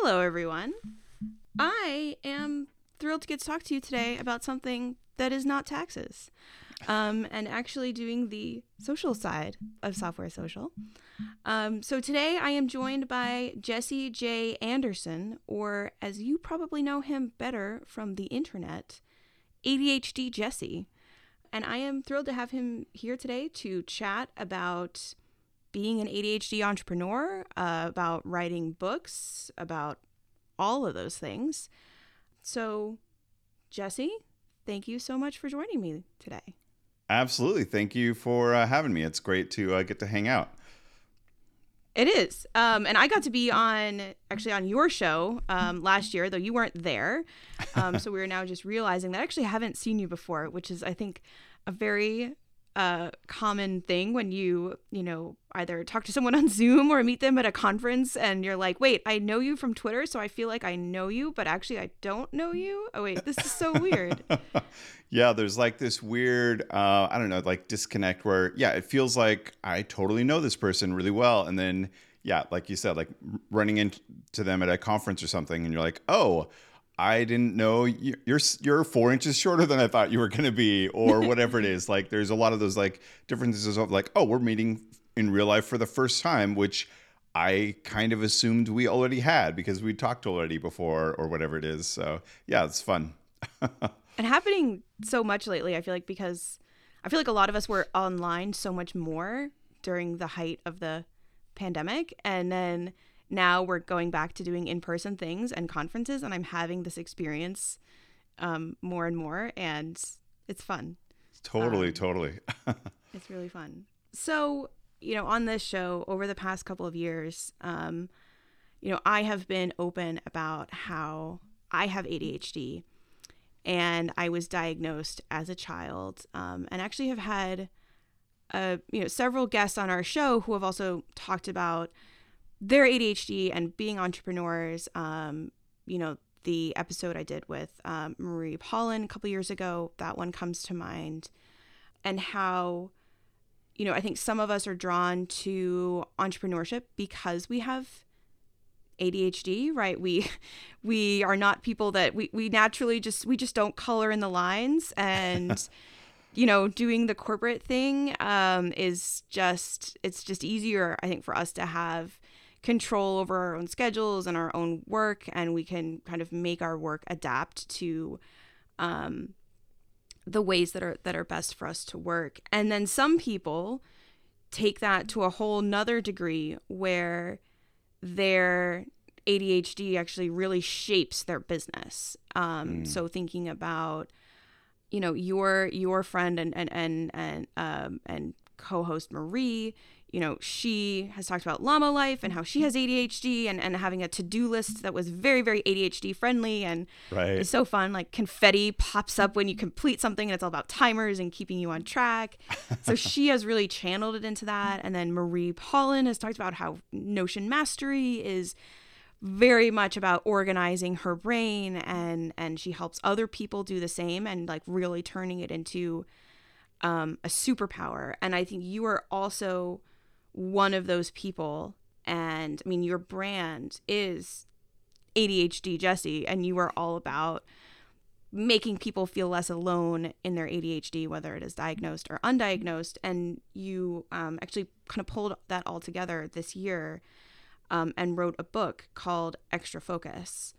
Hello, everyone. I am thrilled to get to talk to you today about something that is not taxes um, and actually doing the social side of Software Social. Um, so today I am joined by Jesse J. Anderson, or as you probably know him better from the internet, ADHD Jesse. And I am thrilled to have him here today to chat about being an ADHD entrepreneur, uh, about writing books, about all of those things. So, Jesse, thank you so much for joining me today. Absolutely. Thank you for uh, having me. It's great to uh, get to hang out. It is. Um, and I got to be on actually on your show um, last year, though you weren't there. Um, so we are now just realizing that I actually haven't seen you before, which is, I think, a very uh, common thing when you, you know, either talk to someone on Zoom or meet them at a conference and you're like, wait, I know you from Twitter, so I feel like I know you, but actually I don't know you. Oh, wait, this is so weird. yeah, there's like this weird, uh, I don't know, like disconnect where, yeah, it feels like I totally know this person really well. And then, yeah, like you said, like running into them at a conference or something, and you're like, oh, I didn't know you're you're four inches shorter than I thought you were going to be, or whatever it is. Like, there's a lot of those like differences of like, oh, we're meeting in real life for the first time, which I kind of assumed we already had because we talked already before, or whatever it is. So yeah, it's fun. and happening so much lately, I feel like because I feel like a lot of us were online so much more during the height of the pandemic, and then now we're going back to doing in-person things and conferences and i'm having this experience um, more and more and it's fun. Totally um, totally. it's really fun. So you know on this show over the past couple of years um, you know i have been open about how i have adhd and i was diagnosed as a child um, and actually have had uh, you know several guests on our show who have also talked about their ADHD and being entrepreneurs. Um, you know, the episode I did with um, Marie Poulin a couple years ago, that one comes to mind, and how, you know, I think some of us are drawn to entrepreneurship because we have ADHD, right? We we are not people that we we naturally just we just don't color in the lines and you know, doing the corporate thing um is just it's just easier I think for us to have control over our own schedules and our own work and we can kind of make our work adapt to um, the ways that are that are best for us to work and then some people take that to a whole nother degree where their ADHD actually really shapes their business. Um, mm. So thinking about, you know, your your friend and and and and um, and co-host Marie, you know, she has talked about llama life and how she has ADHD and, and having a to-do list that was very, very ADHD friendly and right. it's so fun. Like confetti pops up when you complete something and it's all about timers and keeping you on track. So she has really channeled it into that. And then Marie Poulin has talked about how Notion Mastery is very much about organizing her brain and and she helps other people do the same and like really turning it into um, a superpower. And I think you are also one of those people. And I mean, your brand is ADHD Jesse, and you are all about making people feel less alone in their ADHD, whether it is diagnosed or undiagnosed. And you um, actually kind of pulled that all together this year um, and wrote a book called Extra Focus,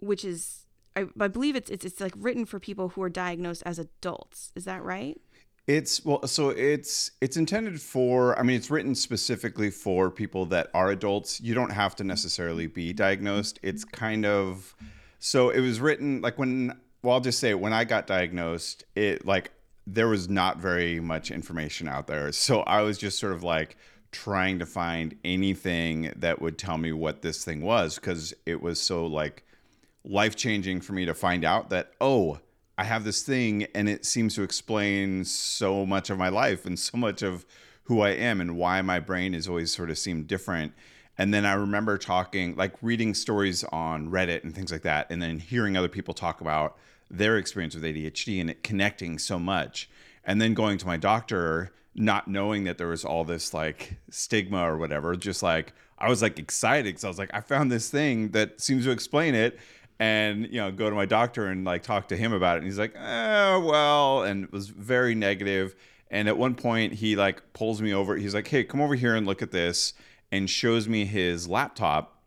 which is I, I believe it's, it's it's like written for people who are diagnosed as adults. Is that right? It's well, so it's it's intended for. I mean, it's written specifically for people that are adults. You don't have to necessarily be diagnosed. It's kind of so it was written like when. Well, I'll just say when I got diagnosed, it like there was not very much information out there. So I was just sort of like trying to find anything that would tell me what this thing was because it was so like life changing for me to find out that oh I have this thing and it seems to explain so much of my life and so much of who I am and why my brain has always sort of seemed different. And then I remember talking, like reading stories on Reddit and things like that, and then hearing other people talk about their experience with ADHD and it connecting so much. And then going to my doctor, not knowing that there was all this like stigma or whatever, just like, I was like excited because I was like, I found this thing that seems to explain it. And you know, go to my doctor and like talk to him about it. And he's like, eh, well, and it was very negative. And at one point, he like pulls me over. He's like, hey, come over here and look at this, and shows me his laptop,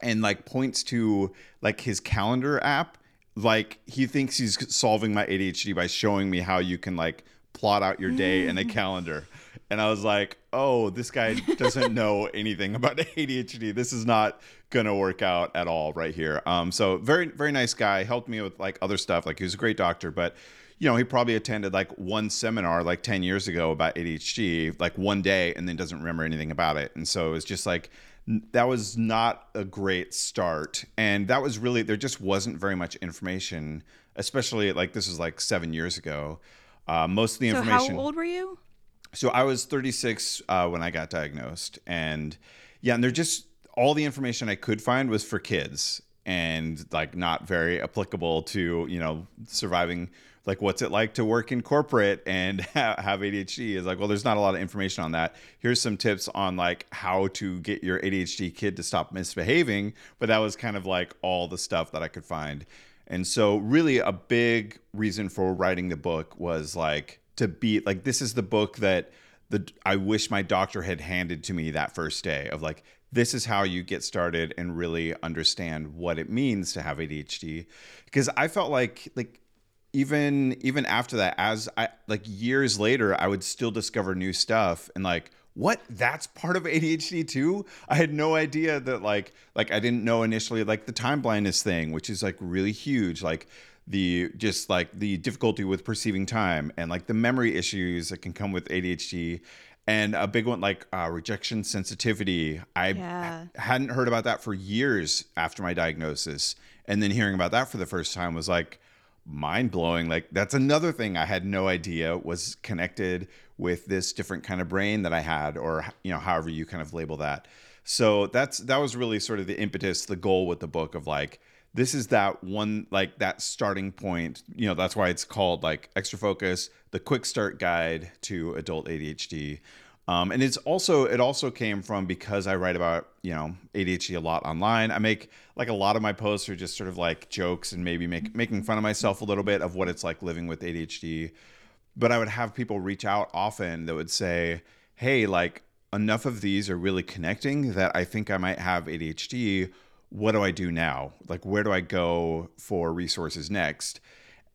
and like points to like his calendar app. Like he thinks he's solving my ADHD by showing me how you can like plot out your day in a calendar. And I was like, oh, this guy doesn't know anything about ADHD. This is not gonna work out at all right here. Um, so very, very nice guy. Helped me with like other stuff. Like he was a great doctor, but you know, he probably attended like one seminar like 10 years ago about ADHD, like one day, and then doesn't remember anything about it. And so it was just like, that was not a great start. And that was really, there just wasn't very much information, especially like this was like seven years ago. Uh, most of the information. So, how old were you? So, I was 36 uh, when I got diagnosed. And yeah, and they're just, all the information I could find was for kids and like not very applicable to, you know, surviving like what's it like to work in corporate and have ADHD is like well there's not a lot of information on that. Here's some tips on like how to get your ADHD kid to stop misbehaving but that was kind of like all the stuff that I could find. And so really a big reason for writing the book was like to be like this is the book that the I wish my doctor had handed to me that first day of like this is how you get started and really understand what it means to have ADHD because I felt like like even even after that as i like years later i would still discover new stuff and like what? That's part of adhd too? I had no idea that like like i didn't know initially like the time blindness thing which is like really huge like the just like the difficulty with perceiving time and like the memory issues that can come with adhd and a big one like uh, rejection sensitivity i yeah. hadn't heard about that for years after my diagnosis and then hearing about that for the first time was like mind blowing. Like that's another thing I had no idea was connected with this different kind of brain that I had, or you know, however you kind of label that. So that's that was really sort of the impetus, the goal with the book of like this is that one like that starting point. You know, that's why it's called like extra focus, the quick start guide to adult ADHD. Um, and it's also it also came from because I write about you know ADHD a lot online. I make like a lot of my posts are just sort of like jokes and maybe make, making fun of myself a little bit of what it's like living with ADHD. But I would have people reach out often that would say, "Hey, like enough of these are really connecting that I think I might have ADHD. What do I do now? Like where do I go for resources next?"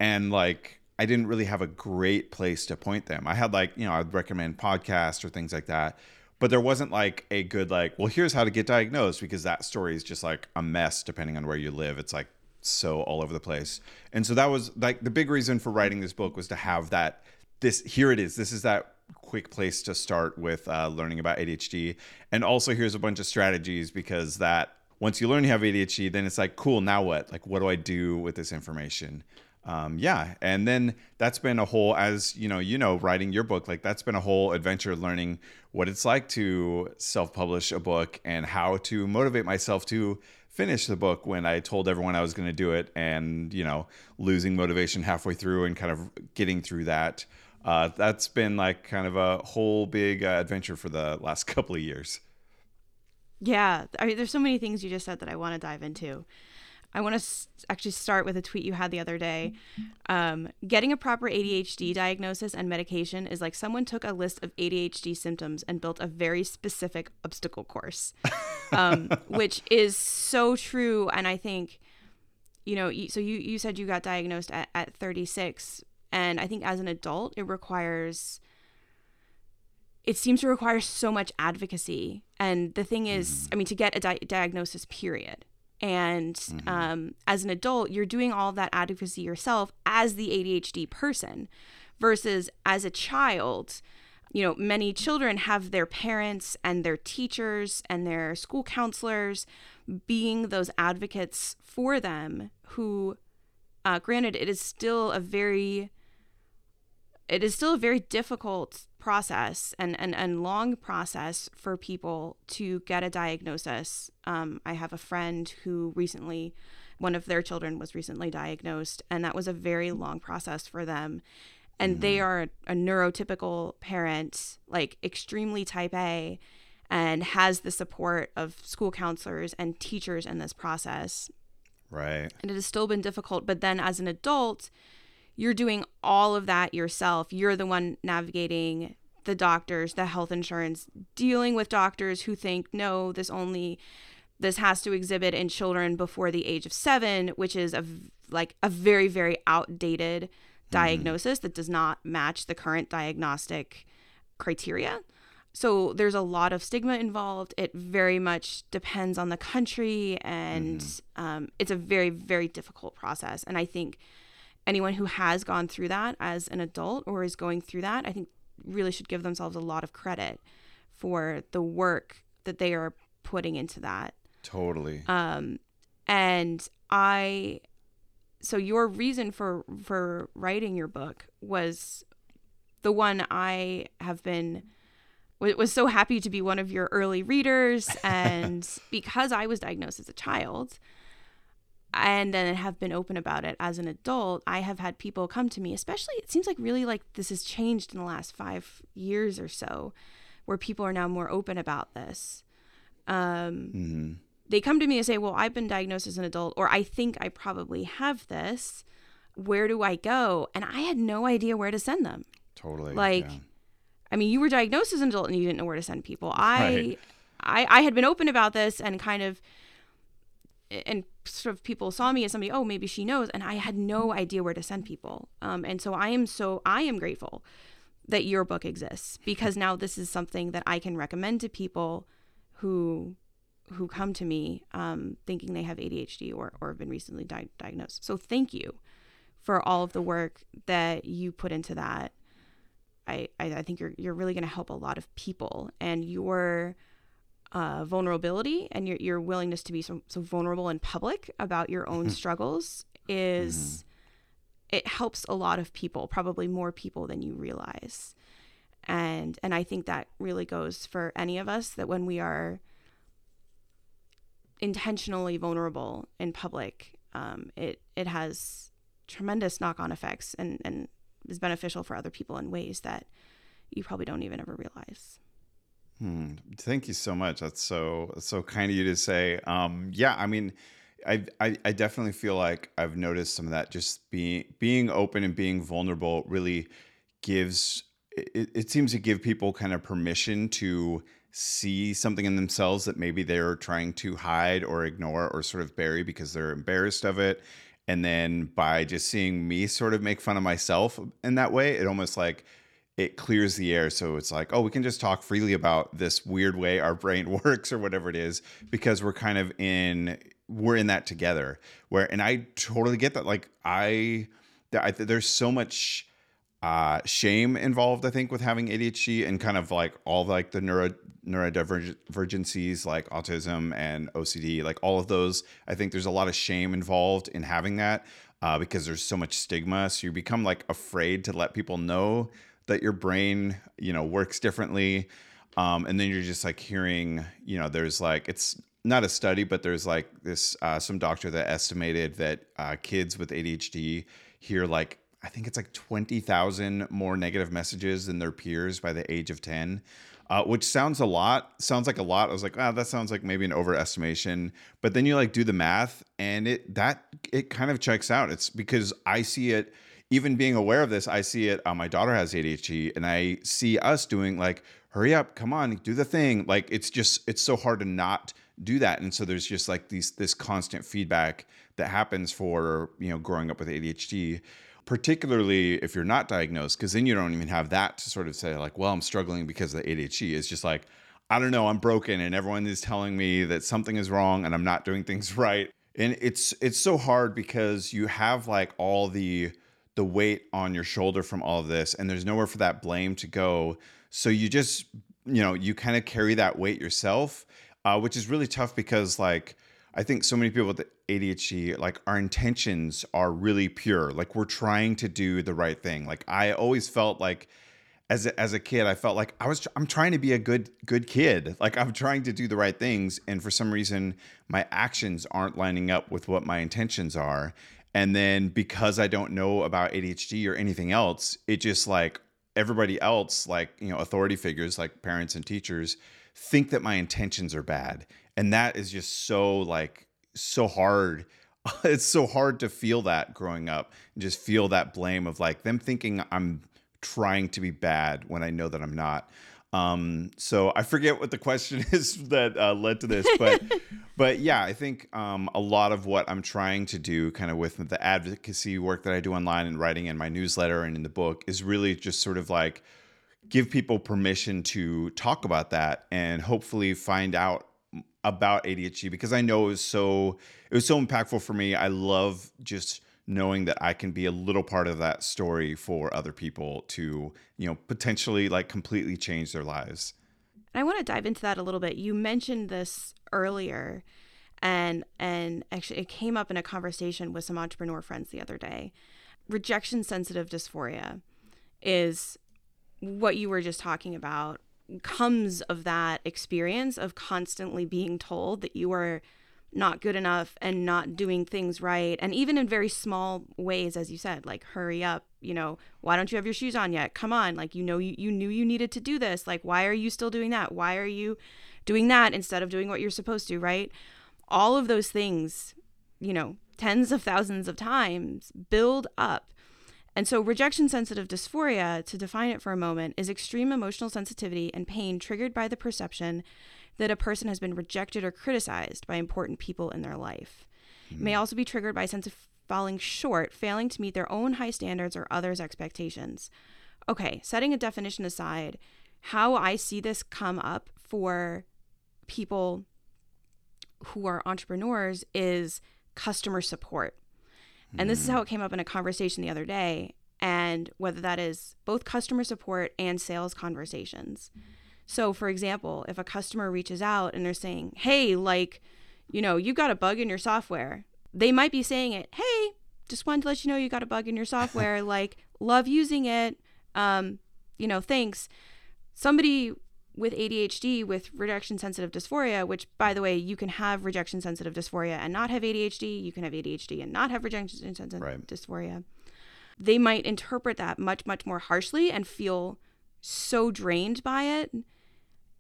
And like I didn't really have a great place to point them. I had like, you know, I'd recommend podcasts or things like that. But there wasn't like a good like, well, here's how to get diagnosed because that story is just like a mess depending on where you live. It's like so all over the place. And so that was like the big reason for writing this book was to have that this here it is. This is that quick place to start with uh, learning about ADHD. And also here's a bunch of strategies because that once you learn you have ADHD, then it's like, cool, now what? Like, what do I do with this information? Um, yeah and then that's been a whole as you know you know writing your book like that's been a whole adventure learning what it's like to self-publish a book and how to motivate myself to finish the book when i told everyone i was going to do it and you know losing motivation halfway through and kind of getting through that. Uh, that's been like kind of a whole big uh, adventure for the last couple of years. Yeah I mean, there's so many things you just said that i want to dive into I want to s- actually start with a tweet you had the other day. Um, getting a proper ADHD diagnosis and medication is like someone took a list of ADHD symptoms and built a very specific obstacle course, um, which is so true. And I think, you know, so you, you said you got diagnosed at, at 36. And I think as an adult, it requires it seems to require so much advocacy. And the thing is, mm-hmm. I mean, to get a di- diagnosis, period. And mm-hmm. um, as an adult, you're doing all that advocacy yourself as the ADHD person versus as a child. You know, many children have their parents and their teachers and their school counselors being those advocates for them who, uh, granted, it is still a very it is still a very difficult process and, and, and long process for people to get a diagnosis. Um, I have a friend who recently, one of their children was recently diagnosed, and that was a very long process for them. And mm-hmm. they are a, a neurotypical parent, like extremely type A. and has the support of school counselors and teachers in this process. Right. And it has still been difficult. But then as an adult, you're doing all of that yourself. You're the one navigating the doctors, the health insurance, dealing with doctors who think, no, this only this has to exhibit in children before the age of seven, which is a like a very very outdated diagnosis mm-hmm. that does not match the current diagnostic criteria. So there's a lot of stigma involved. It very much depends on the country, and mm-hmm. um, it's a very very difficult process. And I think anyone who has gone through that as an adult or is going through that, I think really should give themselves a lot of credit for the work that they are putting into that. Totally. Um, and I, so your reason for for writing your book was the one I have been was so happy to be one of your early readers and because I was diagnosed as a child, and then have been open about it as an adult, I have had people come to me, especially it seems like really like this has changed in the last five years or so, where people are now more open about this. Um, mm-hmm. They come to me and say, Well, I've been diagnosed as an adult, or I think I probably have this. Where do I go? And I had no idea where to send them. Totally. Like, yeah. I mean, you were diagnosed as an adult and you didn't know where to send people. I, right. I, I had been open about this and kind of and sort of people saw me as somebody oh maybe she knows and i had no idea where to send people. Um, and so i am so i am grateful that your book exists because now this is something that i can recommend to people who who come to me um, thinking they have adhd or, or have been recently di- diagnosed. So thank you for all of the work that you put into that. I i, I think you're you're really going to help a lot of people and your uh, vulnerability and your, your willingness to be so, so vulnerable in public about your own mm-hmm. struggles is mm-hmm. it helps a lot of people probably more people than you realize and and i think that really goes for any of us that when we are intentionally vulnerable in public um, it it has tremendous knock-on effects and and is beneficial for other people in ways that you probably don't even ever realize Hmm. Thank you so much. That's so so kind of you to say. Um, yeah, I mean, I, I, I definitely feel like I've noticed some of that. Just being being open and being vulnerable really gives. It, it seems to give people kind of permission to see something in themselves that maybe they're trying to hide or ignore or sort of bury because they're embarrassed of it. And then by just seeing me sort of make fun of myself in that way, it almost like it clears the air. So it's like oh we can just talk freely about this weird way our brain works or whatever it is because we're kind of in we're in that together. Where and i totally get that. Like i, I there's so much uh, shame involved i think with having adhd and kind of like all like the neuro neurodivergencies like autism and ocd like all of those i think there's a lot of shame involved in having that uh, because there's so much stigma. So you become like afraid to let people know that your brain, you know, works differently. Um, and then you're just like hearing, you know, there's like, it's not a study, but there's like this, uh, some doctor that estimated that uh, kids with ADHD hear like, I think it's like 20,000 more negative messages than their peers by the age of 10. Uh, which sounds a lot. Sounds like a lot. I was like, ah, that sounds like maybe an overestimation. But then you like do the math, and it that it kind of checks out. It's because I see it even being aware of this, I see it. Uh, my daughter has ADHD, and I see us doing like, hurry up, come on, do the thing. Like it's just it's so hard to not do that, and so there's just like these this constant feedback that happens for you know growing up with ADHD. Particularly if you're not diagnosed, because then you don't even have that to sort of say, like, well, I'm struggling because of the ADHD. It's just like, I don't know, I'm broken, and everyone is telling me that something is wrong and I'm not doing things right. And it's it's so hard because you have like all the the weight on your shoulder from all of this and there's nowhere for that blame to go. So you just you know you kind of carry that weight yourself uh, which is really tough because like i think so many people with adhd like our intentions are really pure. Like we're trying to do the right thing. Like i always felt like as a, as a kid i felt like i was i'm trying to be a good good kid. Like i'm trying to do the right things and for some reason my actions aren't lining up with what my intentions are and then because I don't know about ADHD or anything else, it just like everybody else, like, you know, authority figures like parents and teachers think that my intentions are bad. And that is just so like so hard. It's so hard to feel that growing up and just feel that blame of like them thinking I'm trying to be bad when I know that I'm not. Um, so I forget what the question is that uh, led to this, but but yeah, I think um, a lot of what I'm trying to do, kind of with the advocacy work that I do online and writing in my newsletter and in the book, is really just sort of like give people permission to talk about that and hopefully find out about ADHD because I know it was so it was so impactful for me. I love just knowing that I can be a little part of that story for other people to, you know, potentially like completely change their lives. I want to dive into that a little bit. You mentioned this earlier and and actually it came up in a conversation with some entrepreneur friends the other day. Rejection sensitive dysphoria is what you were just talking about comes of that experience of constantly being told that you are not good enough and not doing things right and even in very small ways as you said like hurry up you know why don't you have your shoes on yet? Come on like you know you, you knew you needed to do this. Like why are you still doing that? Why are you doing that instead of doing what you're supposed to right? All of those things you know tens of thousands of times build up. And so, rejection sensitive dysphoria, to define it for a moment, is extreme emotional sensitivity and pain triggered by the perception that a person has been rejected or criticized by important people in their life. Mm-hmm. May hmm. also be triggered by a sense of falling short, failing to meet their own high standards or others' expectations. Okay, setting a definition aside, how I see this come up for people who are entrepreneurs is customer support. And this is how it came up in a conversation the other day, and whether that is both customer support and sales conversations. So, for example, if a customer reaches out and they're saying, Hey, like, you know, you got a bug in your software, they might be saying it, Hey, just wanted to let you know you got a bug in your software. like, love using it. Um, you know, thanks. Somebody with ADHD with rejection sensitive dysphoria, which by the way, you can have rejection sensitive dysphoria and not have ADHD, you can have ADHD and not have rejection sensitive right. dysphoria. They might interpret that much, much more harshly and feel so drained by it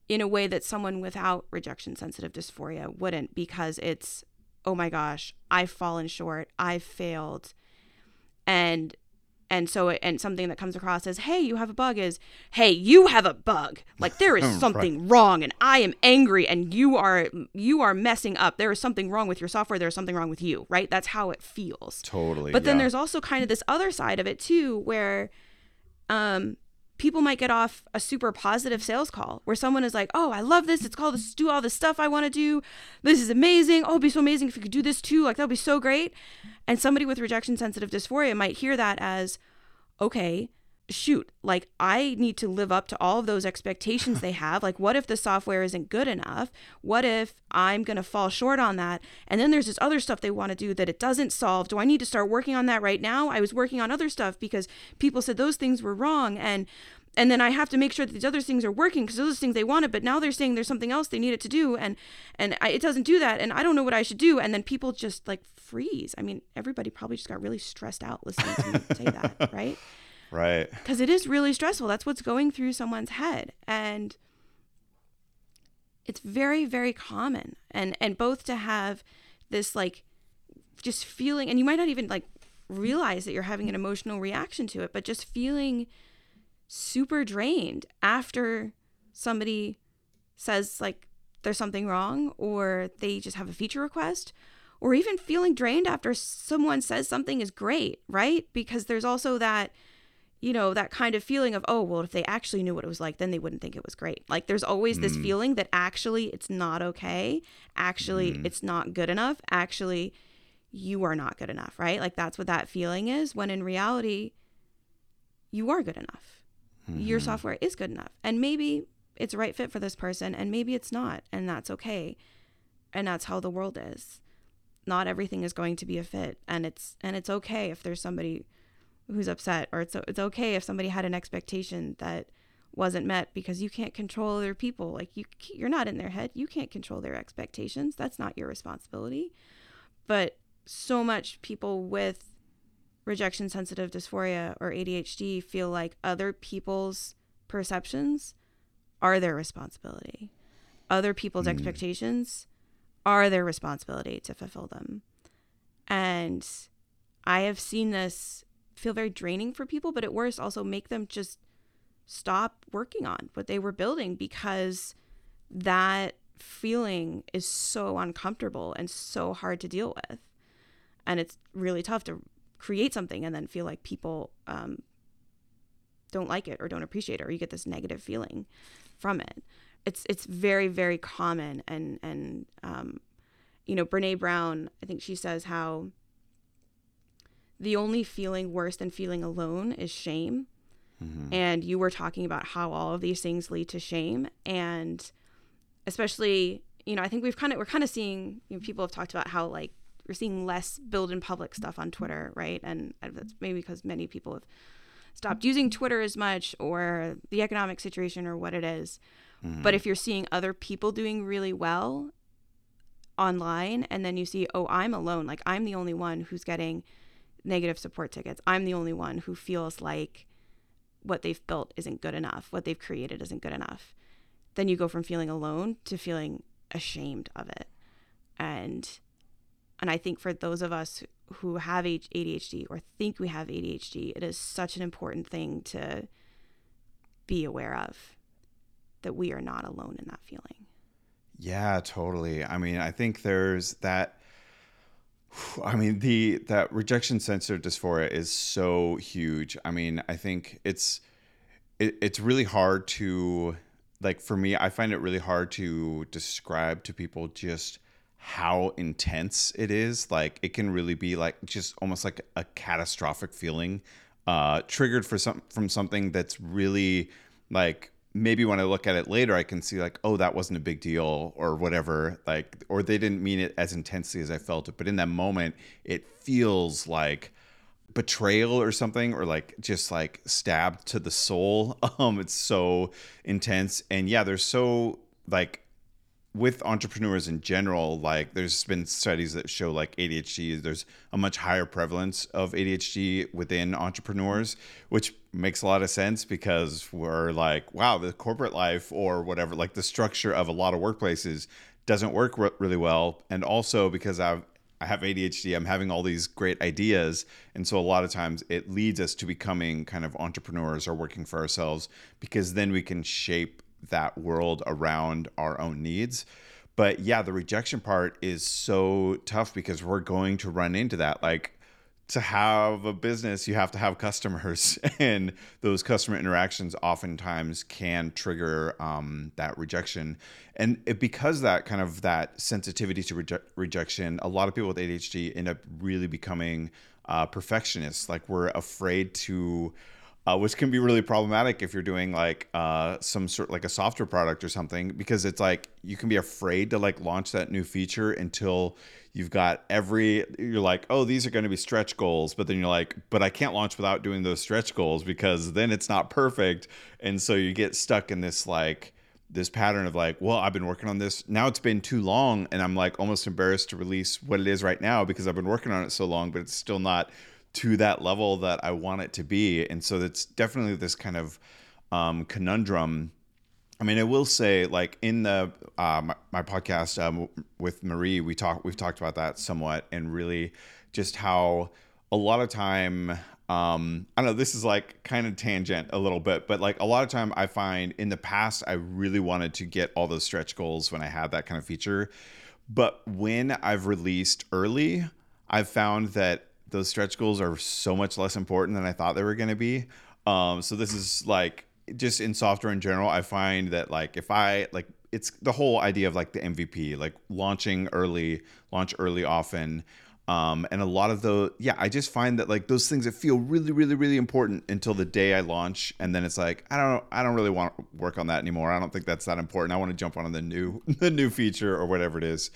in a way that someone without rejection sensitive dysphoria wouldn't because it's, oh my gosh, I've fallen short, I've failed. And and so and something that comes across as hey you have a bug is hey you have a bug. Like there is something right. wrong and i am angry and you are you are messing up. There is something wrong with your software. There's something wrong with you right? That's how it feels. Totally but then there's also kind of this other side of it too where um people might get off a super positive sales call where someone is like, "Oh, I love this. It's called to do all the stuff I want to do. This is amazing. Oh, it'd be so amazing if you could do this too. Like that would be so great." And somebody with rejection sensitive dysphoria might hear that as, "Okay, shoot, like I need to live up to all of those expectations they have. Like what if the software isn't good enough? What if I'm going to fall short on that? And then there's this other stuff they want to do that it doesn't solve. Do I need to start working on that right now? I was working on other stuff because people said those things were wrong and and then I have to make sure that these other things are working because those things they wanted, but now they're saying there's something else they need it to do, and and I, it doesn't do that, and I don't know what I should do, and then people just like freeze. I mean, everybody probably just got really stressed out listening to me say that, right? Right. Because it is really stressful. That's what's going through someone's head. And it's very, very common. And and both to have this like just feeling and you might not even like realize that you're having an emotional reaction to it, but just feeling super drained after somebody says like there's something wrong or they just have a feature request or even feeling drained after someone says something is great, right? Because there's also that you know, that kind of feeling of, oh, well, if they actually knew what it was like, then they wouldn't think it was great. Like there's always mm. this feeling that actually it's not okay. Actually, mm. it's not good enough. Actually, you are not good enough, right? Like that's what that feeling is when in reality, you are good enough. Mm-hmm. Your software is good enough. And maybe it's a right fit for this person and maybe it's not. And that's okay. And that's how the world is. Not everything is going to be a fit. And it's and it's okay if there's somebody who's upset or it's it's okay if somebody had an expectation that wasn't met because you can't control other people. Like you you're not in their head. You can't control their expectations. That's not your responsibility. But so much people with rejection sensitive dysphoria or ADHD feel like other people's perceptions are their responsibility. Other people's hmm. expectations are their responsibility to fulfill them. And I have seen this feel very draining for people, but at worst also make them just stop working on what they were building because that feeling is so uncomfortable and so hard to deal with. And it's really tough to create something and then feel like people um, don't like it or don't appreciate it or you get this negative feeling from it. It's it's very very common and and um, you know Brene Brown I think she says how the only feeling worse than feeling alone is shame. Mm-hmm. And you were talking about how all of these things lead to shame and especially, you know, I think we've kind of we're kind of seeing you know, people have talked about how like we're seeing less build in public stuff on Twitter, right? And that's maybe because many people have stopped using Twitter as much or the economic situation or what it is. Mm-hmm. But if you're seeing other people doing really well online and then you see, oh, I'm alone, like I'm the only one who's getting negative support tickets. I'm the only one who feels like what they've built isn't good enough, what they've created isn't good enough. Then you go from feeling alone to feeling ashamed of it. And and I think for those of us who have ADHD or think we have ADHD, it is such an important thing to be aware of that we are not alone in that feeling. Yeah, totally. I mean, I think there's that I mean, the that rejection sensitive dysphoria is so huge. I mean, I think it's it, it's really hard to like for me. I find it really hard to describe to people just how intense it is. Like it can really be like just almost like a catastrophic feeling, uh, triggered for some from something that's really like maybe when I look at it later, I can see like, oh, that wasn't a big deal or whatever. Like, or they didn't mean it as intensely as I felt it. But in that moment, it feels like betrayal or something, or like just like stabbed to the soul. Um, it's so intense. And yeah, there's so like with entrepreneurs in general, like there's been studies that show like ADHD, there's a much higher prevalence of ADHD within entrepreneurs, which makes a lot of sense because we're like, wow, the corporate life or whatever, like the structure of a lot of workplaces doesn't work re- really well. And also because I've, I have ADHD, I'm having all these great ideas. And so a lot of times it leads us to becoming kind of entrepreneurs or working for ourselves because then we can shape that world around our own needs. But yeah, the rejection part is so tough because we're going to run into that. Like, to have a business, you have to have customers, and those customer interactions oftentimes can trigger um, that rejection. And it, because that kind of that sensitivity to reje- rejection, a lot of people with ADHD end up really becoming uh, perfectionists. Like we're afraid to uh, which can be really problematic if you're doing like uh, some sort like a software product or something because it's like you can be afraid to like launch that new feature until you've got every you're like oh these are going to be stretch goals but then you're like but i can't launch without doing those stretch goals because then it's not perfect. And so you get stuck in this like this pattern of like well i've been working on this now it's been too long and i'm like almost embarrassed to release what it is right now because i've been working on it so long but it's still not to that level that I want it to be. And so it's definitely this kind of um, conundrum. I mean, I will say, like in the uh, my, my, podcast um, with Marie, we talk we've talked about that somewhat, and really just how a lot of time. Um, I don't know. This is like kind of tangent a little bit, but like a lot of time, I find in the past, I really wanted to get all those stretch goals when I had that kind of feature. But when I've released early, I've found that those stretch goals are so much less important than I thought they were going to be. Um, so this is like just in software in general, I find that like if I like it's the whole idea of like the MVP, like launching early, launch early often. Um, and a lot of the yeah, I just find that like those things that feel really, really, really important until the day I launch, and then it's like I don't, I don't really want to work on that anymore. I don't think that's that important. I want to jump on the new, the new feature or whatever it is.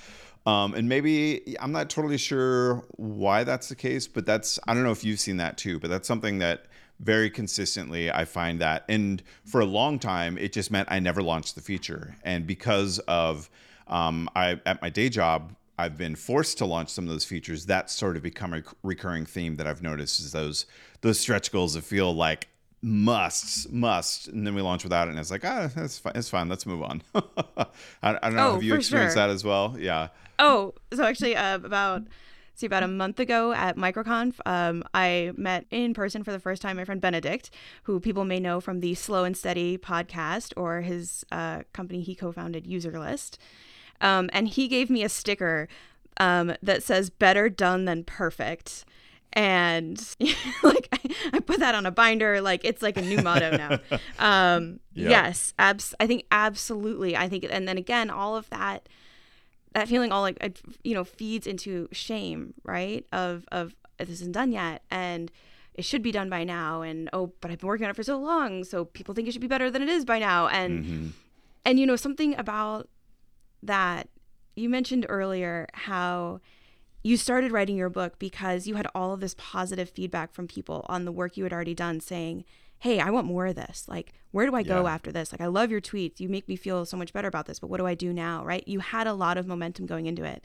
Um, and maybe I'm not totally sure why that's the case, but that's I don't know if you've seen that too, but that's something that very consistently I find that. And for a long time, it just meant I never launched the feature. And because of um, I at my day job, I've been forced to launch some of those features. That's sort of become a recurring theme that I've noticed is those those stretch goals that feel like musts, must. And then we launch without it, and it's like, ah, that's fine. It's fine. Let's move on. I, I, don't know. Oh, Have you experienced sure. that as well? Yeah. Oh, so actually, uh, about see about a month ago at MicroConf, um, I met in person for the first time my friend Benedikt, who people may know from the Slow and Steady podcast or his uh, company he co-founded, Userlist, um, and he gave me a sticker um, that says "Better done than perfect." And like I, I put that on a binder, like it's like a new motto now. Um, Yeah. Yes, abs- I think absolutely. I think, and then again, all of that that feeling all like it, you know feeds into shame right of of this isn't done yet and it should be done by now and oh but i've been working on it for so long so people think it should be better than it is by now and Mhm. and you know something about that you mentioned earlier how you started writing your book because you had all of this positive feedback from people on the work you had already done saying hey i want more of this like where do i go Yeah. after this like i love your tweets you make me feel so much better about this but what do i do now right you had a lot of momentum going into it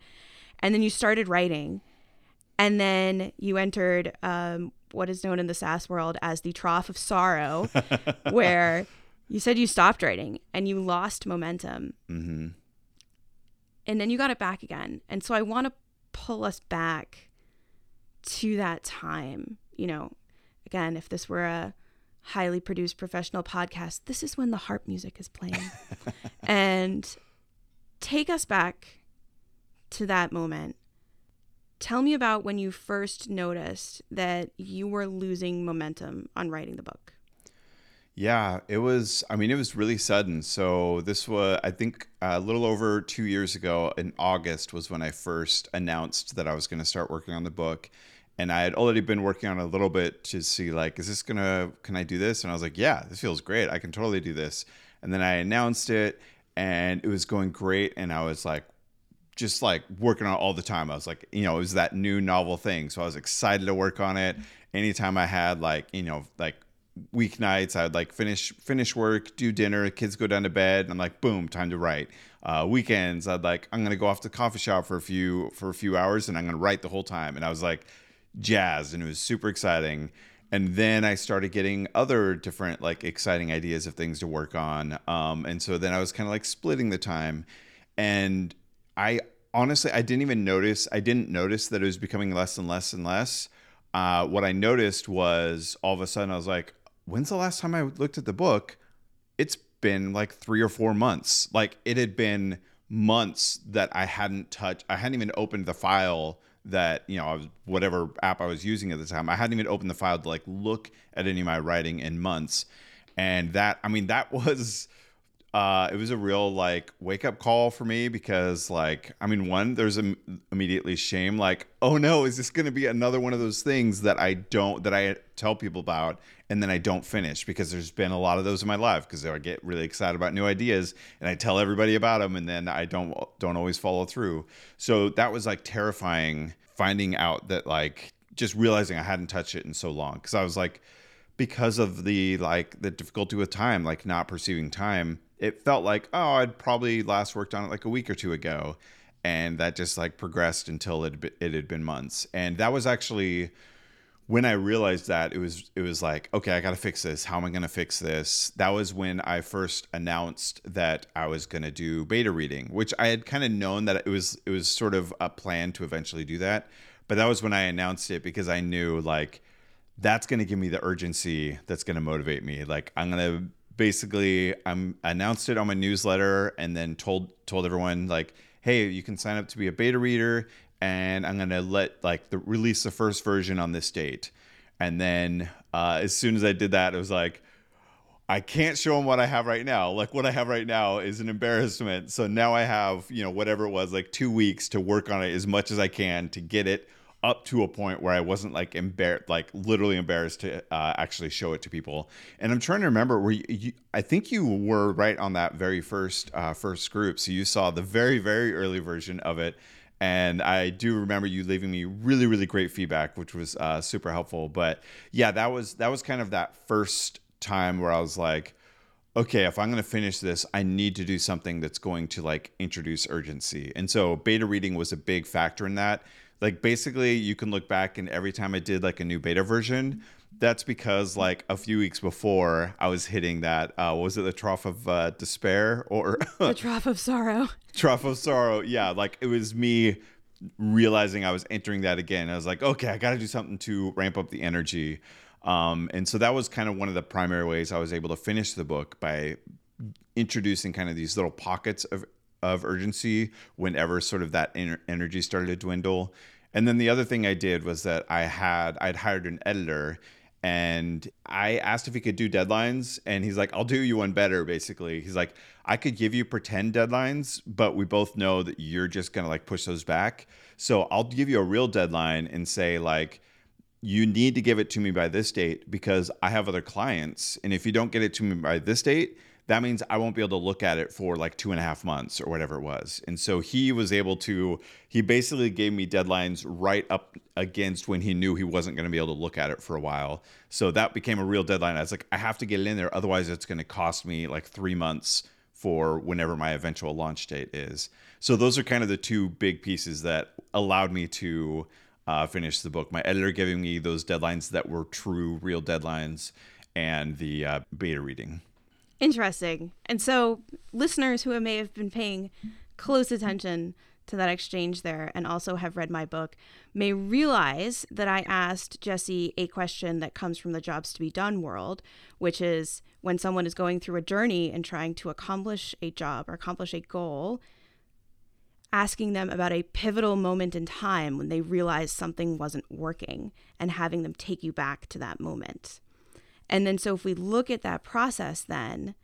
and then you started writing and then you entered um, what is known in the SaaS world as the trough of sorrow, where you said you stopped writing and you lost momentum. Mhm. And then you got it back again. And so I want to pull us back to that time. You know, again, if this were a highly produced professional podcast, this is when the harp music is playing. and take us back to that moment. Tell me about when you first noticed that you were losing momentum on writing the book. Yeah, it was. I mean, it was really sudden. So this was, I think, uh, a little over two years ago in August was when I first announced that I was going to start working on the book, and I had already been working on a little bit to see like, is this gonna, can I do this? And I was like, yeah, this feels great. I can totally do this. And then I announced it, and it was going great, and I was like, just like working on it all the time. I was like, you know, it was that new novel thing. So I was excited to work on it. Anytime I had like, you know, like weeknights, I'd like finish finish work, do dinner, kids go down to bed, and I'm like, boom, time to write. Uh, weekends, I'd like, I'm gonna go off to the coffee shop for a few for a few hours, and I'm gonna write the whole time. And I was like, jazzed, and it was super exciting. And then I started getting other different like exciting ideas of things to work on. Um, and so then I was kind of like splitting the time, and I honestly I didn't even notice. I didn't notice that it was becoming less and less and less. Uh, what I noticed was all of a sudden I was like, "When's the last time I looked at the book?" It's been like three or four months. Like it had been months that I hadn't touched. I hadn't even opened the file that you know I was whatever app I was using at the time. I hadn't even opened the file to like look at any of my writing in months, and that I mean that was uh, it was a real like wake up call for me because like I mean one there's Im- immediately shame like oh no is this going to be another one of those things that I don't that I tell people about and then I don't finish because there's been a lot of those in my life because I get really excited about new ideas and I tell everybody about them and then I don't don't always follow through. So that was like terrifying finding out that like just realizing I hadn't touched it in so long because I was like because of the like the difficulty with time like not perceiving time it felt like oh i'd probably last worked on it like a week or two ago and that just like progressed until it, it had been months. And that was actually when i realized that it was it was like okay i gotta fix this. How am i gonna fix this? That was when i first announced that i was gonna do beta reading which i had kind of known that it was it was sort of a plan to eventually do that. But that was when i announced it because i knew like that's going to give me the urgency that's going to motivate me. Like i'm going to basically i'm announced it on my newsletter and then told told everyone like hey you can sign up to be a beta reader and i'm to let like the release the first version on this date and then uh, as soon as i did that it was like I can't show them what I have right now. Like what I have right now is an embarrassment. So now I have, you know, whatever it was, like two weeks to work on it as much as I can to get it up to a point where I wasn't like embarrassed, like literally embarrassed to uh, actually show it to people. And I'm trying to remember where you, you I think you were right on that very first uh, first group. So you saw the very very early version of it. And I do remember you leaving me really, really great feedback, which was uh, super helpful. But yeah, that was that was kind of that first time where I was like, okay, if I'm going to finish this, I need to do something that's going to like introduce urgency. And so beta reading was a big factor in that. Like basically you can look back and every time I did like a new beta version, that's because like a few weeks before I was hitting that uh was it the trough of uh, despair or the trough of sorrow. trough of sorrow. Yeah, like it was me realizing I was entering that again. I was like, okay, I got to do something to ramp up the energy. Um, and so that was kind of one of the primary ways I was able to finish the book by introducing kind of these little pockets of of urgency whenever sort of that energy started to dwindle. And then the other thing I did was that I had I'd hired an editor and I asked if he could do deadlines and he's like I'll do you one better basically. He's like I could give you pretend deadlines, but we both know that you're just going to like push those back. So I'll give you a real deadline and say like you need to give it to me by this date because I have other clients and if you don't get it to me by this date, that means I won't be able to look at it for like two and a half months or whatever it was. And so he was able to, he basically gave me deadlines right up against when he knew he wasn't going to be able to look at it for a while. So that became a real deadline. I was like, I have to get it in there. Otherwise, it's going to cost me like three months for whenever my eventual launch date is. So those are kind of the two big pieces that allowed me to uh, finish the book. My editor giving me those deadlines that were true, real deadlines, and the uh, beta reading. Interesting. And so, listeners who may have been paying close attention to that exchange there and also have read my book may realize that I asked Jesse a question that comes from the jobs to be done world, which is when someone is going through a journey and trying to accomplish a job or accomplish a goal, asking them about a pivotal moment in time when they realized something wasn't working and having them take you back to that moment. And then, so if we look at that process, then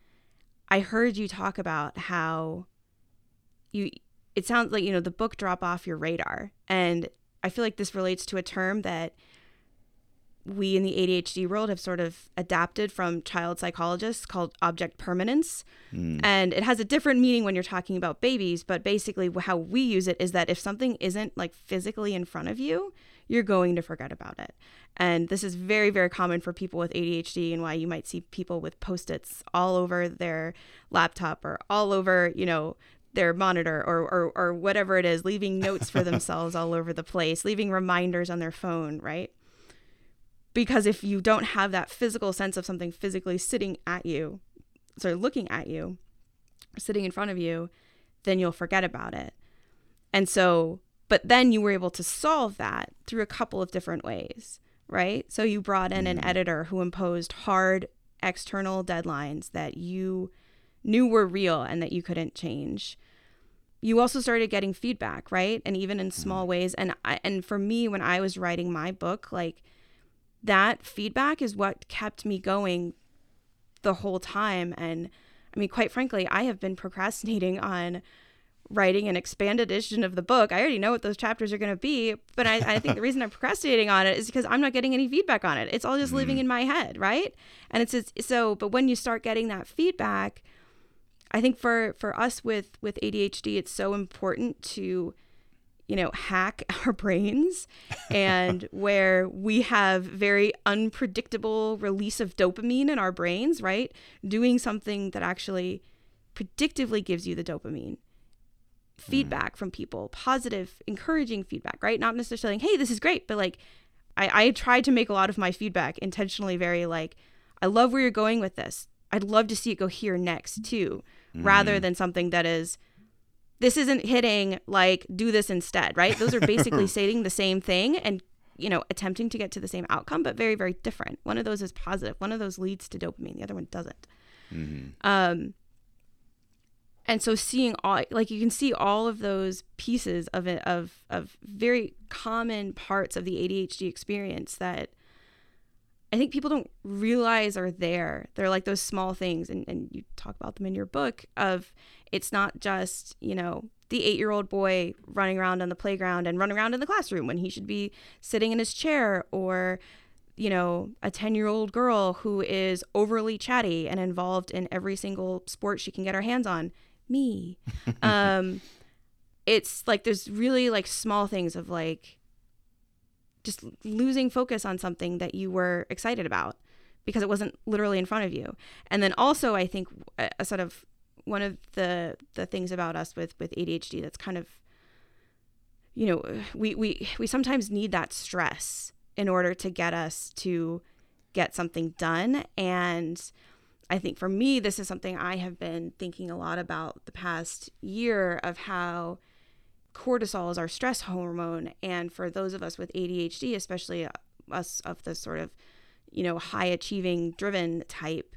I heard you talk about how you, it sounds like, you know, the book drop off your radar. And I feel like this relates to a term that we in the ADHD world have sort of adapted from child psychologists called object permanence. Mm. And it has a different meaning when you're talking about babies, but basically how we use it is that if something isn't like physically in front of you, you're going to forget about it. And this is very, very common for people with ADHD and why you might see people with post-its all over their laptop or all over, you know, their monitor or, or, or whatever it is, leaving notes for themselves all over the place, leaving reminders on their phone, right? Because if you don't have that physical sense of something physically sitting at you, sorry, looking at you, sitting in front of you, then you'll forget about it. And so but then you were able to solve that through a couple of different ways, right? So you brought in an mm. editor who imposed hard external deadlines that you knew were real and that you couldn't change. You also started getting feedback, right? And even in small mm. ways and I, and for me when I was writing my book, like that feedback is what kept me going the whole time and I mean quite frankly, I have been procrastinating on writing an expanded edition of the book. I already know what those chapters are going to be, but I, I, think the reason I'm procrastinating on it is because I'm not getting any feedback on it. It's all just mm. living in my head, right? And it's, it's so. But when you start getting that feedback, I think for for us with with ADHD, it's so important to you know hack our brains and where we have very unpredictable release of dopamine in our brains right doing something that actually predictively gives you the dopamine feedback mm. from people, positive, encouraging feedback, right? Not necessarily saying, hey, this is great, but like I, I tried to make a lot of my feedback intentionally very like, I love where you're going with this. I'd love to see it go here next too, mm. rather than something that is this isn't hitting like do this instead, right? Those are basically saying the same thing and you know, attempting to get to the same outcome, but very, very different. One of those is positive. One of those leads to dopamine. The other one doesn't. Mm-hmm. Um, and so seeing all like you can see all of those pieces of it of of very common parts of the ADHD experience that I think people don't realize are there. They're like those small things and, and you talk about them in your book of it's not just, you know, the eight year old boy running around on the playground and running around in the classroom when he should be sitting in his chair or you know, a 10 year old girl who is overly chatty and involved in every single sport she can get her hands on me. um, it's like there's really like small things of like just losing focus on something that you were excited about because it wasn't literally in front of you. And then also, I think a, a sort of one of the the things about us with with ADHD that's kind of you know, we, we, we sometimes need that stress in order to get us to get something done. And I think for me, this is something I have been thinking a lot about the past year of how cortisol is our stress hormone. And for those of us with ADHD, especially us of the sort of, you know, high achieving driven type,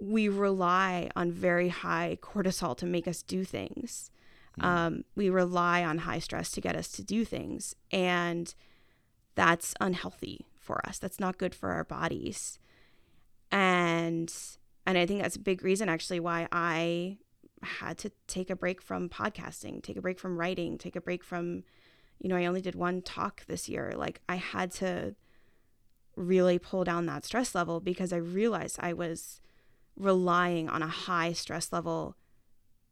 we rely on very high cortisol to make us do things. Mm. Um, we rely on high stress to get us to do things. And that's unhealthy for us. That's not good for our bodies. And and I think that's a big reason actually why I had to take a break from podcasting, take a break from writing, take a break from you know, I only did one talk this year. Like I had to really pull down that stress level because I realized I was relying on a high stress level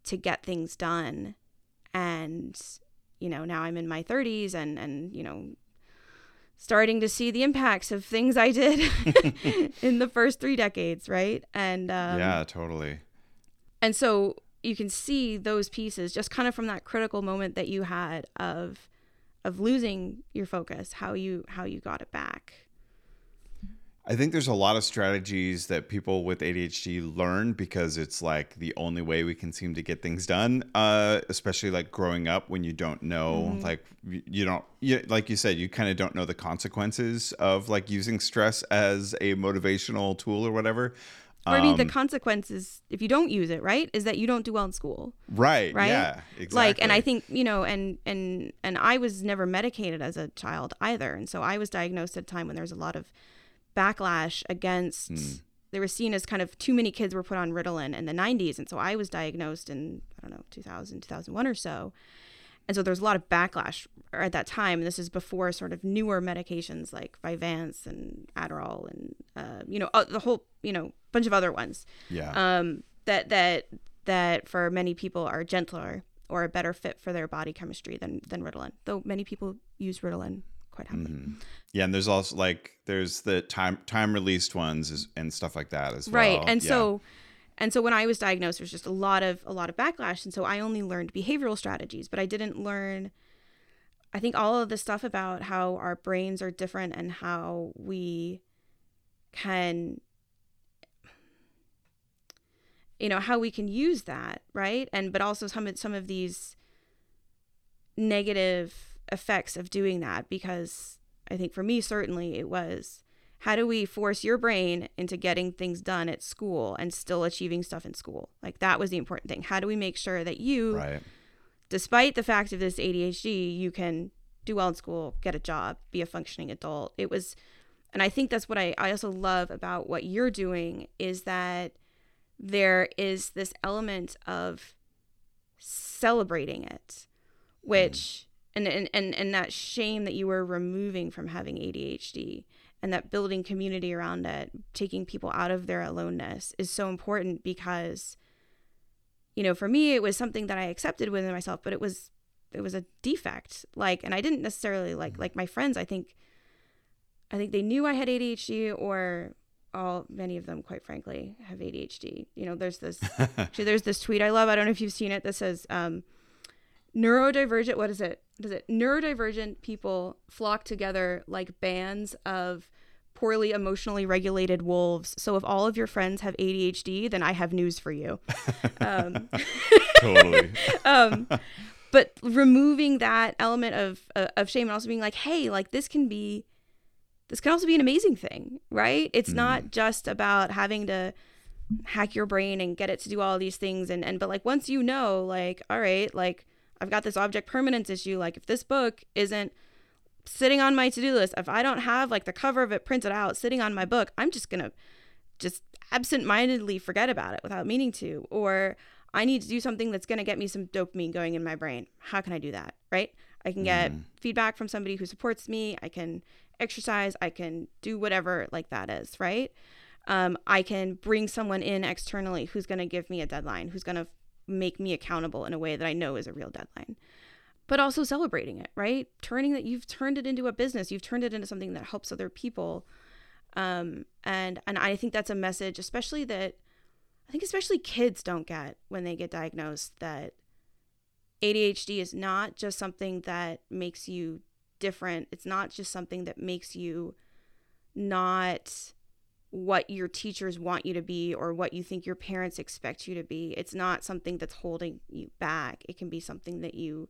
to get things done and you know now i'm in my 30s and and you know starting to see the impacts of things i did in the first three decades right? And um, yeah totally. and so you can see those pieces just kind of from that critical moment that you had of of losing your focus how you how you got it back I think there's a lot of strategies that people with ADHD learn because it's like the only way we can seem to get things done. Uh, especially like growing up when you don't know, mm-hmm. like you don't, you, like you said, you kind of don't know the consequences of like using stress as a motivational tool or whatever. Or, I mean, the um, consequences if you don't use it, right, is that you don't do well in school. Right. Right. Yeah. Exactly. Like, and I think you know, and and and I was never medicated as a child either, and so I was diagnosed at a time when there was a lot of backlash against mm. they were seen as kind of too many kids were put on Ritalin in the 90s and so I was diagnosed in I don't know 2000 2001 or so. And so there's a lot of backlash at that time. This is before sort of newer medications like Vyvanse and Adderall and uh, you know uh, the whole you know bunch of other ones. Yeah. Um that that that for many people are gentler or a better fit for their body chemistry than than Ritalin though many people use Ritalin quite happy. Mm-hmm. Yeah, and there's also like there's the time time released ones and stuff like that as well. Right, and yeah. so and so when I was diagnosed, there's just a lot of a lot of backlash, and so I only learned behavioral strategies, but I didn't learn. I think all of the stuff about how our brains are different and how we can you know how we can use that right and but also some of some of these negative effects of doing that because I think for me, certainly it was how do we force your brain into getting things done at school and still achieving stuff in school? Like that was the important thing. How do we make sure that you, right. despite the fact of this ADHD, you can do well in school, get a job, be a functioning adult? It was, and I think that's what I, I also love about what you're doing is that there is this element of celebrating it, which. Mm and, and and and that shame that you were removing from having ADHD and that building community around it, taking people out of their aloneness is so important because you know, for me it was something that I accepted within myself, but it was it was a defect. Like and I didn't necessarily like like my friends, I think I think they knew I had ADHD or all many of them quite frankly have ADHD. You know, there's this actually there's this tweet I love, I don't know if you've seen it that says um neurodivergent what is it? Does it neurodivergent people flock together like bands of poorly emotionally regulated wolves. So if all of your friends have adhd then i have news for you. Um, totally. um, but removing that element of uh, of shame and also being like hey like this can be this can also be an amazing thing right? It's mm. not just about having to hack your brain and get it to do all these things and and but like once you know like all right like I've got this object permanence issue. Like, if this book isn't sitting on my to do list, if I don't have like the cover of it printed out sitting on my book, I'm just going to just absent mindedly forget about it without meaning to. Or I need to do something that's going to get me some dopamine going in my brain. How can I do that? Right? I can get mm. feedback from somebody who supports me. I can exercise. I can do whatever like that is. Right? Um, I can bring someone in externally who's going to give me a deadline, who's going to make me accountable in a way that I know is a real deadline. But also celebrating it, right? Turning that you've turned it into a business, you've turned it into something that helps other people. Um, and and I think that's a message, especially that I think especially kids don't get when they get diagnosed that ADHD is not just something that makes you different. It's not just something that makes you not what your teachers want you to be or what you think your parents expect you to be. It's not something that's holding you back. It can be something that you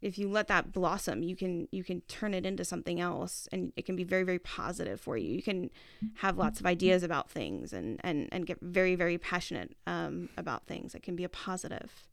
if you let that blossom, you can you can turn it into something else and it can be very very positive for you. You can have lots of ideas about things and and and get very very passionate um, about things. It can be a positive.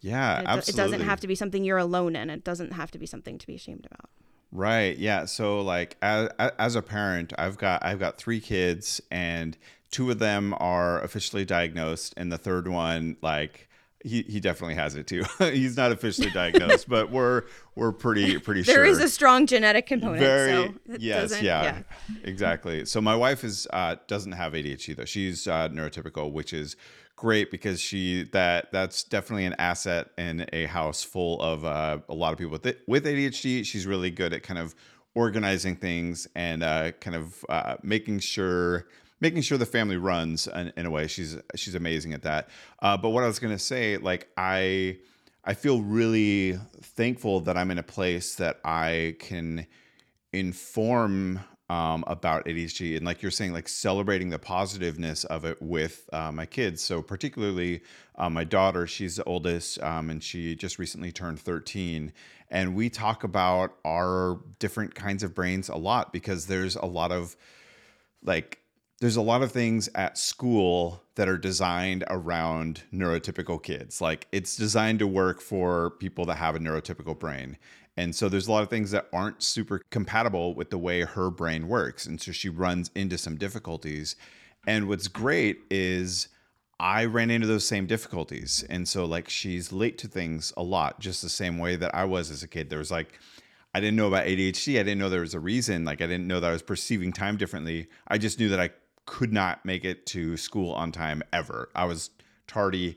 Yeah, it, absolutely. It doesn't have to be something you're alone in. It doesn't have to be something to be ashamed about. Right. Yeah. So like as, as a parent, I've got I've got three kids and two of them are officially diagnosed and the third one like he, he definitely has it too. He's not officially diagnosed, but we're we're pretty pretty there sure. There is a strong genetic component. Very so yes, yeah, yeah, exactly. So my wife is uh, doesn't have ADHD though. She's uh, neurotypical, which is great because she that that's definitely an asset in a house full of uh, a lot of people with it, with ADHD. She's really good at kind of organizing things and uh, kind of uh, making sure making sure the family runs in, in a way. She's she's amazing at that. Uh, but what I was gonna say, like I I feel really thankful that I'm in a place that I can inform um, about ADHD and like you're saying, like celebrating the positiveness of it with uh, my kids. So particularly uh, my daughter, she's the oldest, um, and she just recently turned 13. And we talk about our different kinds of brains a lot because there's a lot of like there's a lot of things at school that are designed around neurotypical kids. Like it's designed to work for people that have a neurotypical brain. And so there's a lot of things that aren't super compatible with the way her brain works. And so she runs into some difficulties. And what's great is I ran into those same difficulties. And so, like, she's late to things a lot, just the same way that I was as a kid. There was like, I didn't know about ADHD. I didn't know there was a reason. Like, I didn't know that I was perceiving time differently. I just knew that I could not make it to school on time ever. I was tardy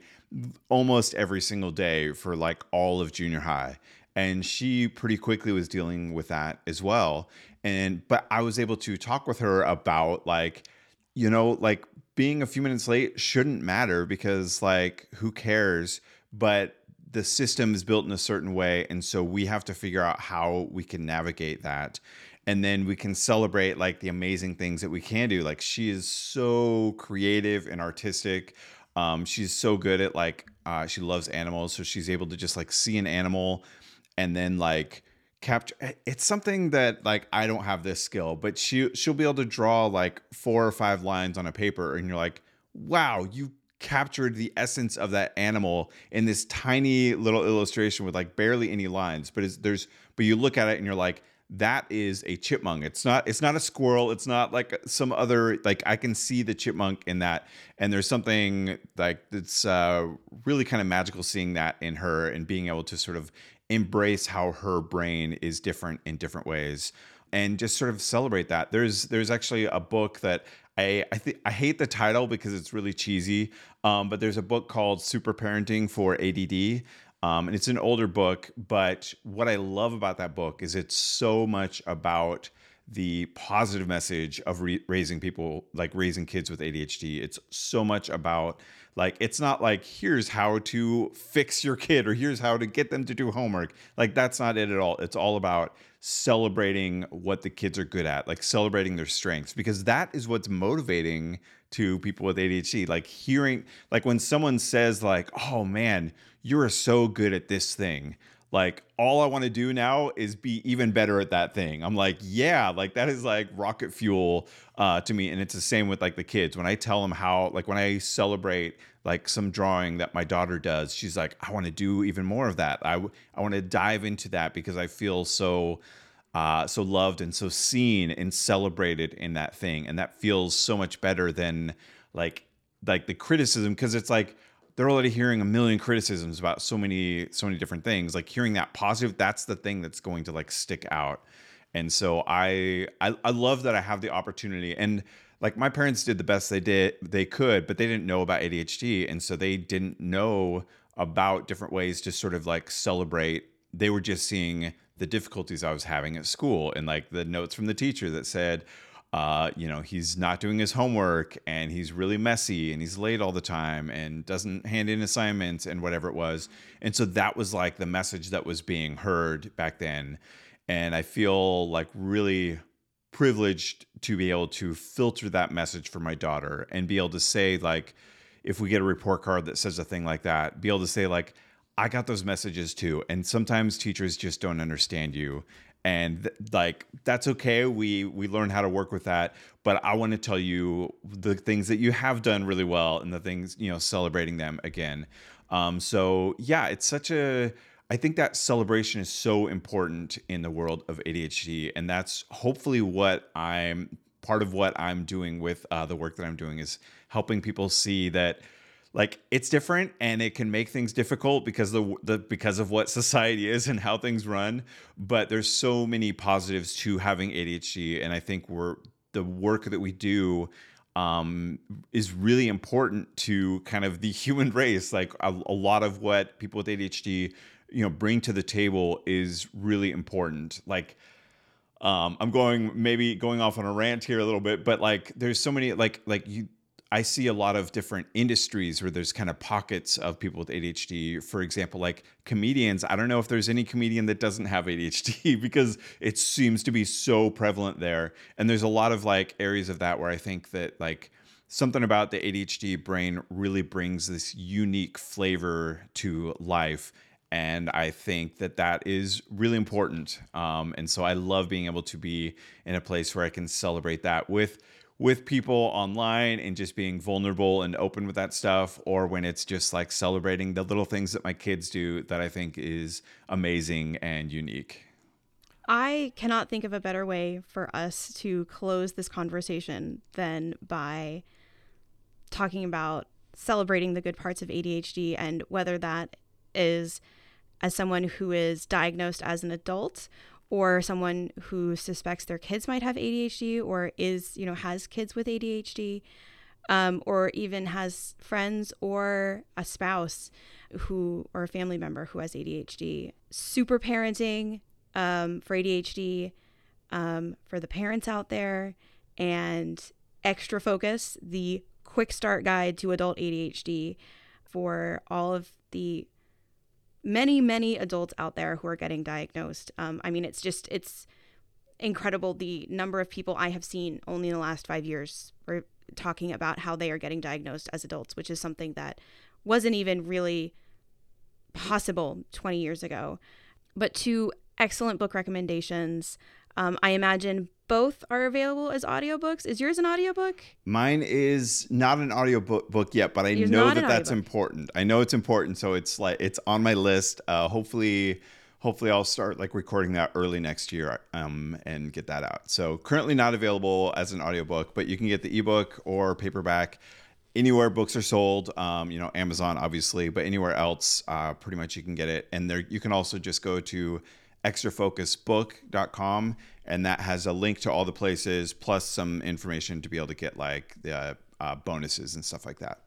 almost every single day for like all of junior high. And she pretty quickly was dealing with that as well. And, but I was able to talk with her about like, you know, like being a few minutes late shouldn't matter because like who cares? But the system is built in a certain way. And so we have to figure out how we can navigate that and then we can celebrate like the amazing things that we can do. Like she is so creative and artistic. Um, she's so good at like uh, she loves animals so she's able to just like see an animal and then like capture eh, it's something that like i don't have this skill but she she'll be able to draw like four or five lines on a paper and you're like wow you captured the essence of that animal in this tiny little illustration with like barely any lines. But there's but you look at it and you're like that is a chipmunk. It's not it's not a squirrel. It's not like some other like I can see the chipmunk in that. And there's something like that's uh, really kind of magical seeing that in her and being able to sort of embrace how her brain is different in different ways and just sort of celebrate that. There's there's actually a book that I I think I hate the title because it's really cheesy. Um, but there's a book called Super Parenting for ADD um, and it's an older book, but what I love about that book is it's so much about the positive message of re- raising people, like raising kids with ADHD. It's so much about like it's not like here's how to fix your kid or here's how to get them to do homework. Like that's not it at all. It's all about celebrating what the kids are good at, like celebrating their strengths because that is what's motivating to people with ADHD. Like hearing like when someone says like, "Oh man, you are so good at this thing. Like all I want to do now is be even better at that thing. I'm like, yeah, like that is like rocket fuel uh, to me. And it's the same with like the kids. When I tell them how, like when I celebrate like some drawing that my daughter does, she's like, I want to do even more of that. I I want to dive into that because I feel so. Uh, so loved and so seen and celebrated in that thing. And that feels so much better than like like the criticism because it's like they're already hearing a million criticisms about so many so many different things. Like hearing that positive that's the thing that's going to like stick out. And so I, I i love that i have the opportunity. And like my parents did the best they did they could but they didn't know about adhd and so they didn't know about different ways to sort of like celebrate. They were just seeing the difficulties i was having at school and like the notes from the teacher that said uh, you know, he's not doing his homework and he's really messy and he's late all the time and doesn't hand in assignments and whatever it was. And so that was like the message that was being heard back then. And I feel like really privileged to be able to filter that message for my daughter and be able to say, like, if we get a report card that says a thing like that, be able to say, like, I got those messages too. And sometimes teachers just don't understand you and th- like that's okay we we learn how to work with that but i want to tell you the things that you have done really well and the things you know celebrating them again um, so yeah it's such a i think that celebration is so important in the world of adhd and that's hopefully what i'm part of what i'm doing with uh, the work that i'm doing is helping people see that like it's different and it can make things difficult because the, the because of what society is and how things run but there's so many positives to having ADHD and I think we're the work that we do um, is really important to kind of the human race. Like a, a lot of what people with ADHD you know bring to the table is really important. Like um, I'm going maybe going off on a rant here a little bit, but like there's so many like like you I see a lot of different industries where there's kind of pockets of people with ADHD. For example, like comedians. I don't know if there's any comedian that doesn't have ADHD because it seems to be so prevalent there. And there's a lot of like areas of that where I think that like something about the ADHD brain really brings this unique flavor to life. And I think that that is really important. Um, and so I love being able to be in a place where I can celebrate that with with people online and just being vulnerable and open with that stuff, or when it's just like celebrating the little things that my kids do that I think is amazing and unique. I cannot think of a better way for us to close this conversation than by talking about celebrating the good parts of ADHD and whether that is as someone who is diagnosed as an adult or someone who suspects their kids might have ADHD or is, you know, has kids with ADHD, um, or even has friends or a spouse who or a family member who has ADHD. Super parenting um, for ADHD um, for the parents out there, and extra focus, the quick start guide to adult ADHD for all of the many, many adults out there who are getting diagnosed. Um, I mean, it's just, it's incredible the number of people I have seen only in the last five years are talking about how they are getting diagnosed as adults, which is something that wasn't even really possible 20 years ago. But two excellent book recommendations. Um, I imagine both are available as audiobooks. Is yours an audiobook? Mine is not an audiobook book yet, but I know that that's important. I know it's important, so it's like it's on my list. Uh, hopefully, hopefully I'll start like recording that early next year um, and get that out. So currently not available as an audiobook, but you can get the ebook or paperback anywhere books are sold. Um, you know, Amazon obviously, but anywhere else, uh, pretty much you can get it. And there you can also just go to extrafocusbook.com and that has a link to all the places plus some information to be able to get like the uh, bonuses and stuff like that.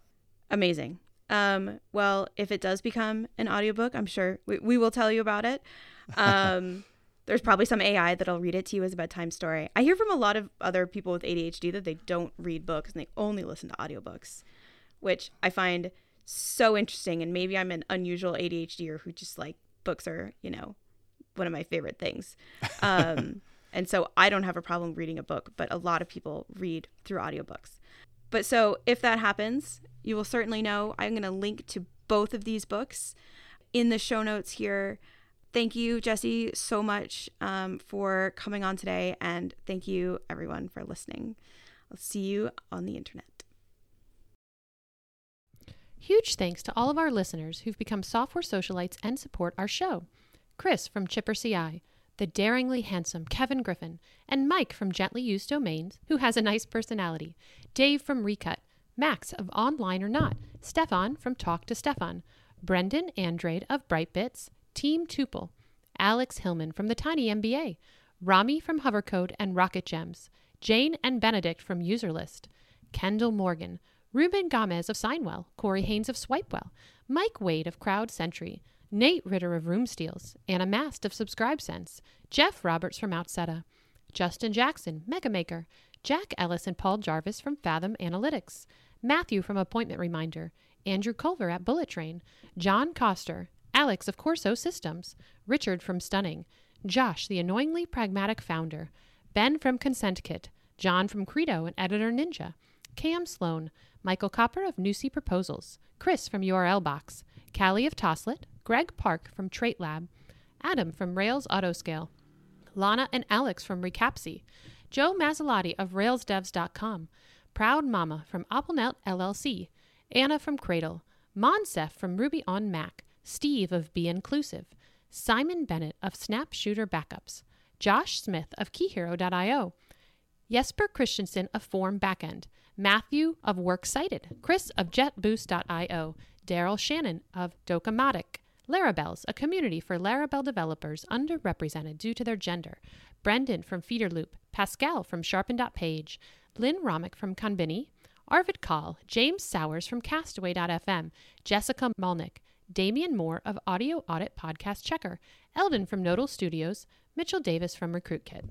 Amazing. Um, well if it does become an audiobook i'm sure we, we will tell you about it. Um, there's probably some ai that'll read it to you as a bedtime story. I hear from a lot of other people with adhd that they don't read books and they only listen to audiobooks which i find so interesting. And maybe i'm an unusual adhder who just like books are you know one of my favorite things. Um, and so I don't have a problem reading a book, but a lot of people read through audiobooks. But so if that happens, you will certainly know. I'm going to link to both of these books in the show notes here. Thank you, Jesse, so much um, for coming on today. And thank you, everyone, for listening. I'll see you on the internet. Huge thanks to all of our listeners who've become software socialites and support our show. Chris from Chipper CI, the daringly handsome Kevin Griffin, and Mike from Gently Used Domains, who has a nice personality, Dave from Recut, Max of Online or Not, Stefan from Talk to Stefan, Brendan Andrade of Brightbits, Team Tuple, Alex Hillman from the Tiny MBA, Rami from Hovercode and Rocket Gems, Jane and Benedikt from Userlist, Kendall Morgan, Ruben Gomez of Signwell, Corey Haynes of Swipewell, Mike Wade of Crowd Sentry, Nate Ritter of Room Steals, Anna Mast of Subscribe Sense, Jeff Roberts from Outseta, Justin Jackson, Mega Maker, Jack Ellis and Paul Jarvis from Fathom Analytics, Matthew from Appointment Reminder, Andrew Culver at Bullet Train, John Coster, Alex of Corso Systems, Richard from Stunning, Josh, the annoyingly pragmatic founder, Ben from Consent Kit, John from Credo and Editor Ninja, Cam Sloan, Michael Koper of Nusii Proposals, Chris from URL Box, Callie of Toslet, Greg Park from Trait Lab, Adam from Rails Autoscale, Lana and Alex from Recapsy, Joe Masilotti of RailsDevs.com, Proud Mama from AppleNet LLC, Anna from Cradle, Moncef from Ruby on Mac, Steve of Be Inclusive, Simon Bennett of Snap Shooter Backups, Josh Smith of KeyHero.io, Jesper Christensen of Form Backend, Matthew of Works Cited, Chris of JetBoost.io, Daryl Shannon of Docamatic, Larabelles, a community for Laravel developers underrepresented due to their gender, Brendan from Feederloop, Pascal from Sharpen.page, Lynn Romick from Conbini, Arvid Kahl, James Sowers from Castaway.fm, Jessica Malnik, Damian Moore of Audio Audit Podcast Checker, Eldon from Nodal Studios, Mitchell Davis from RecruitKit.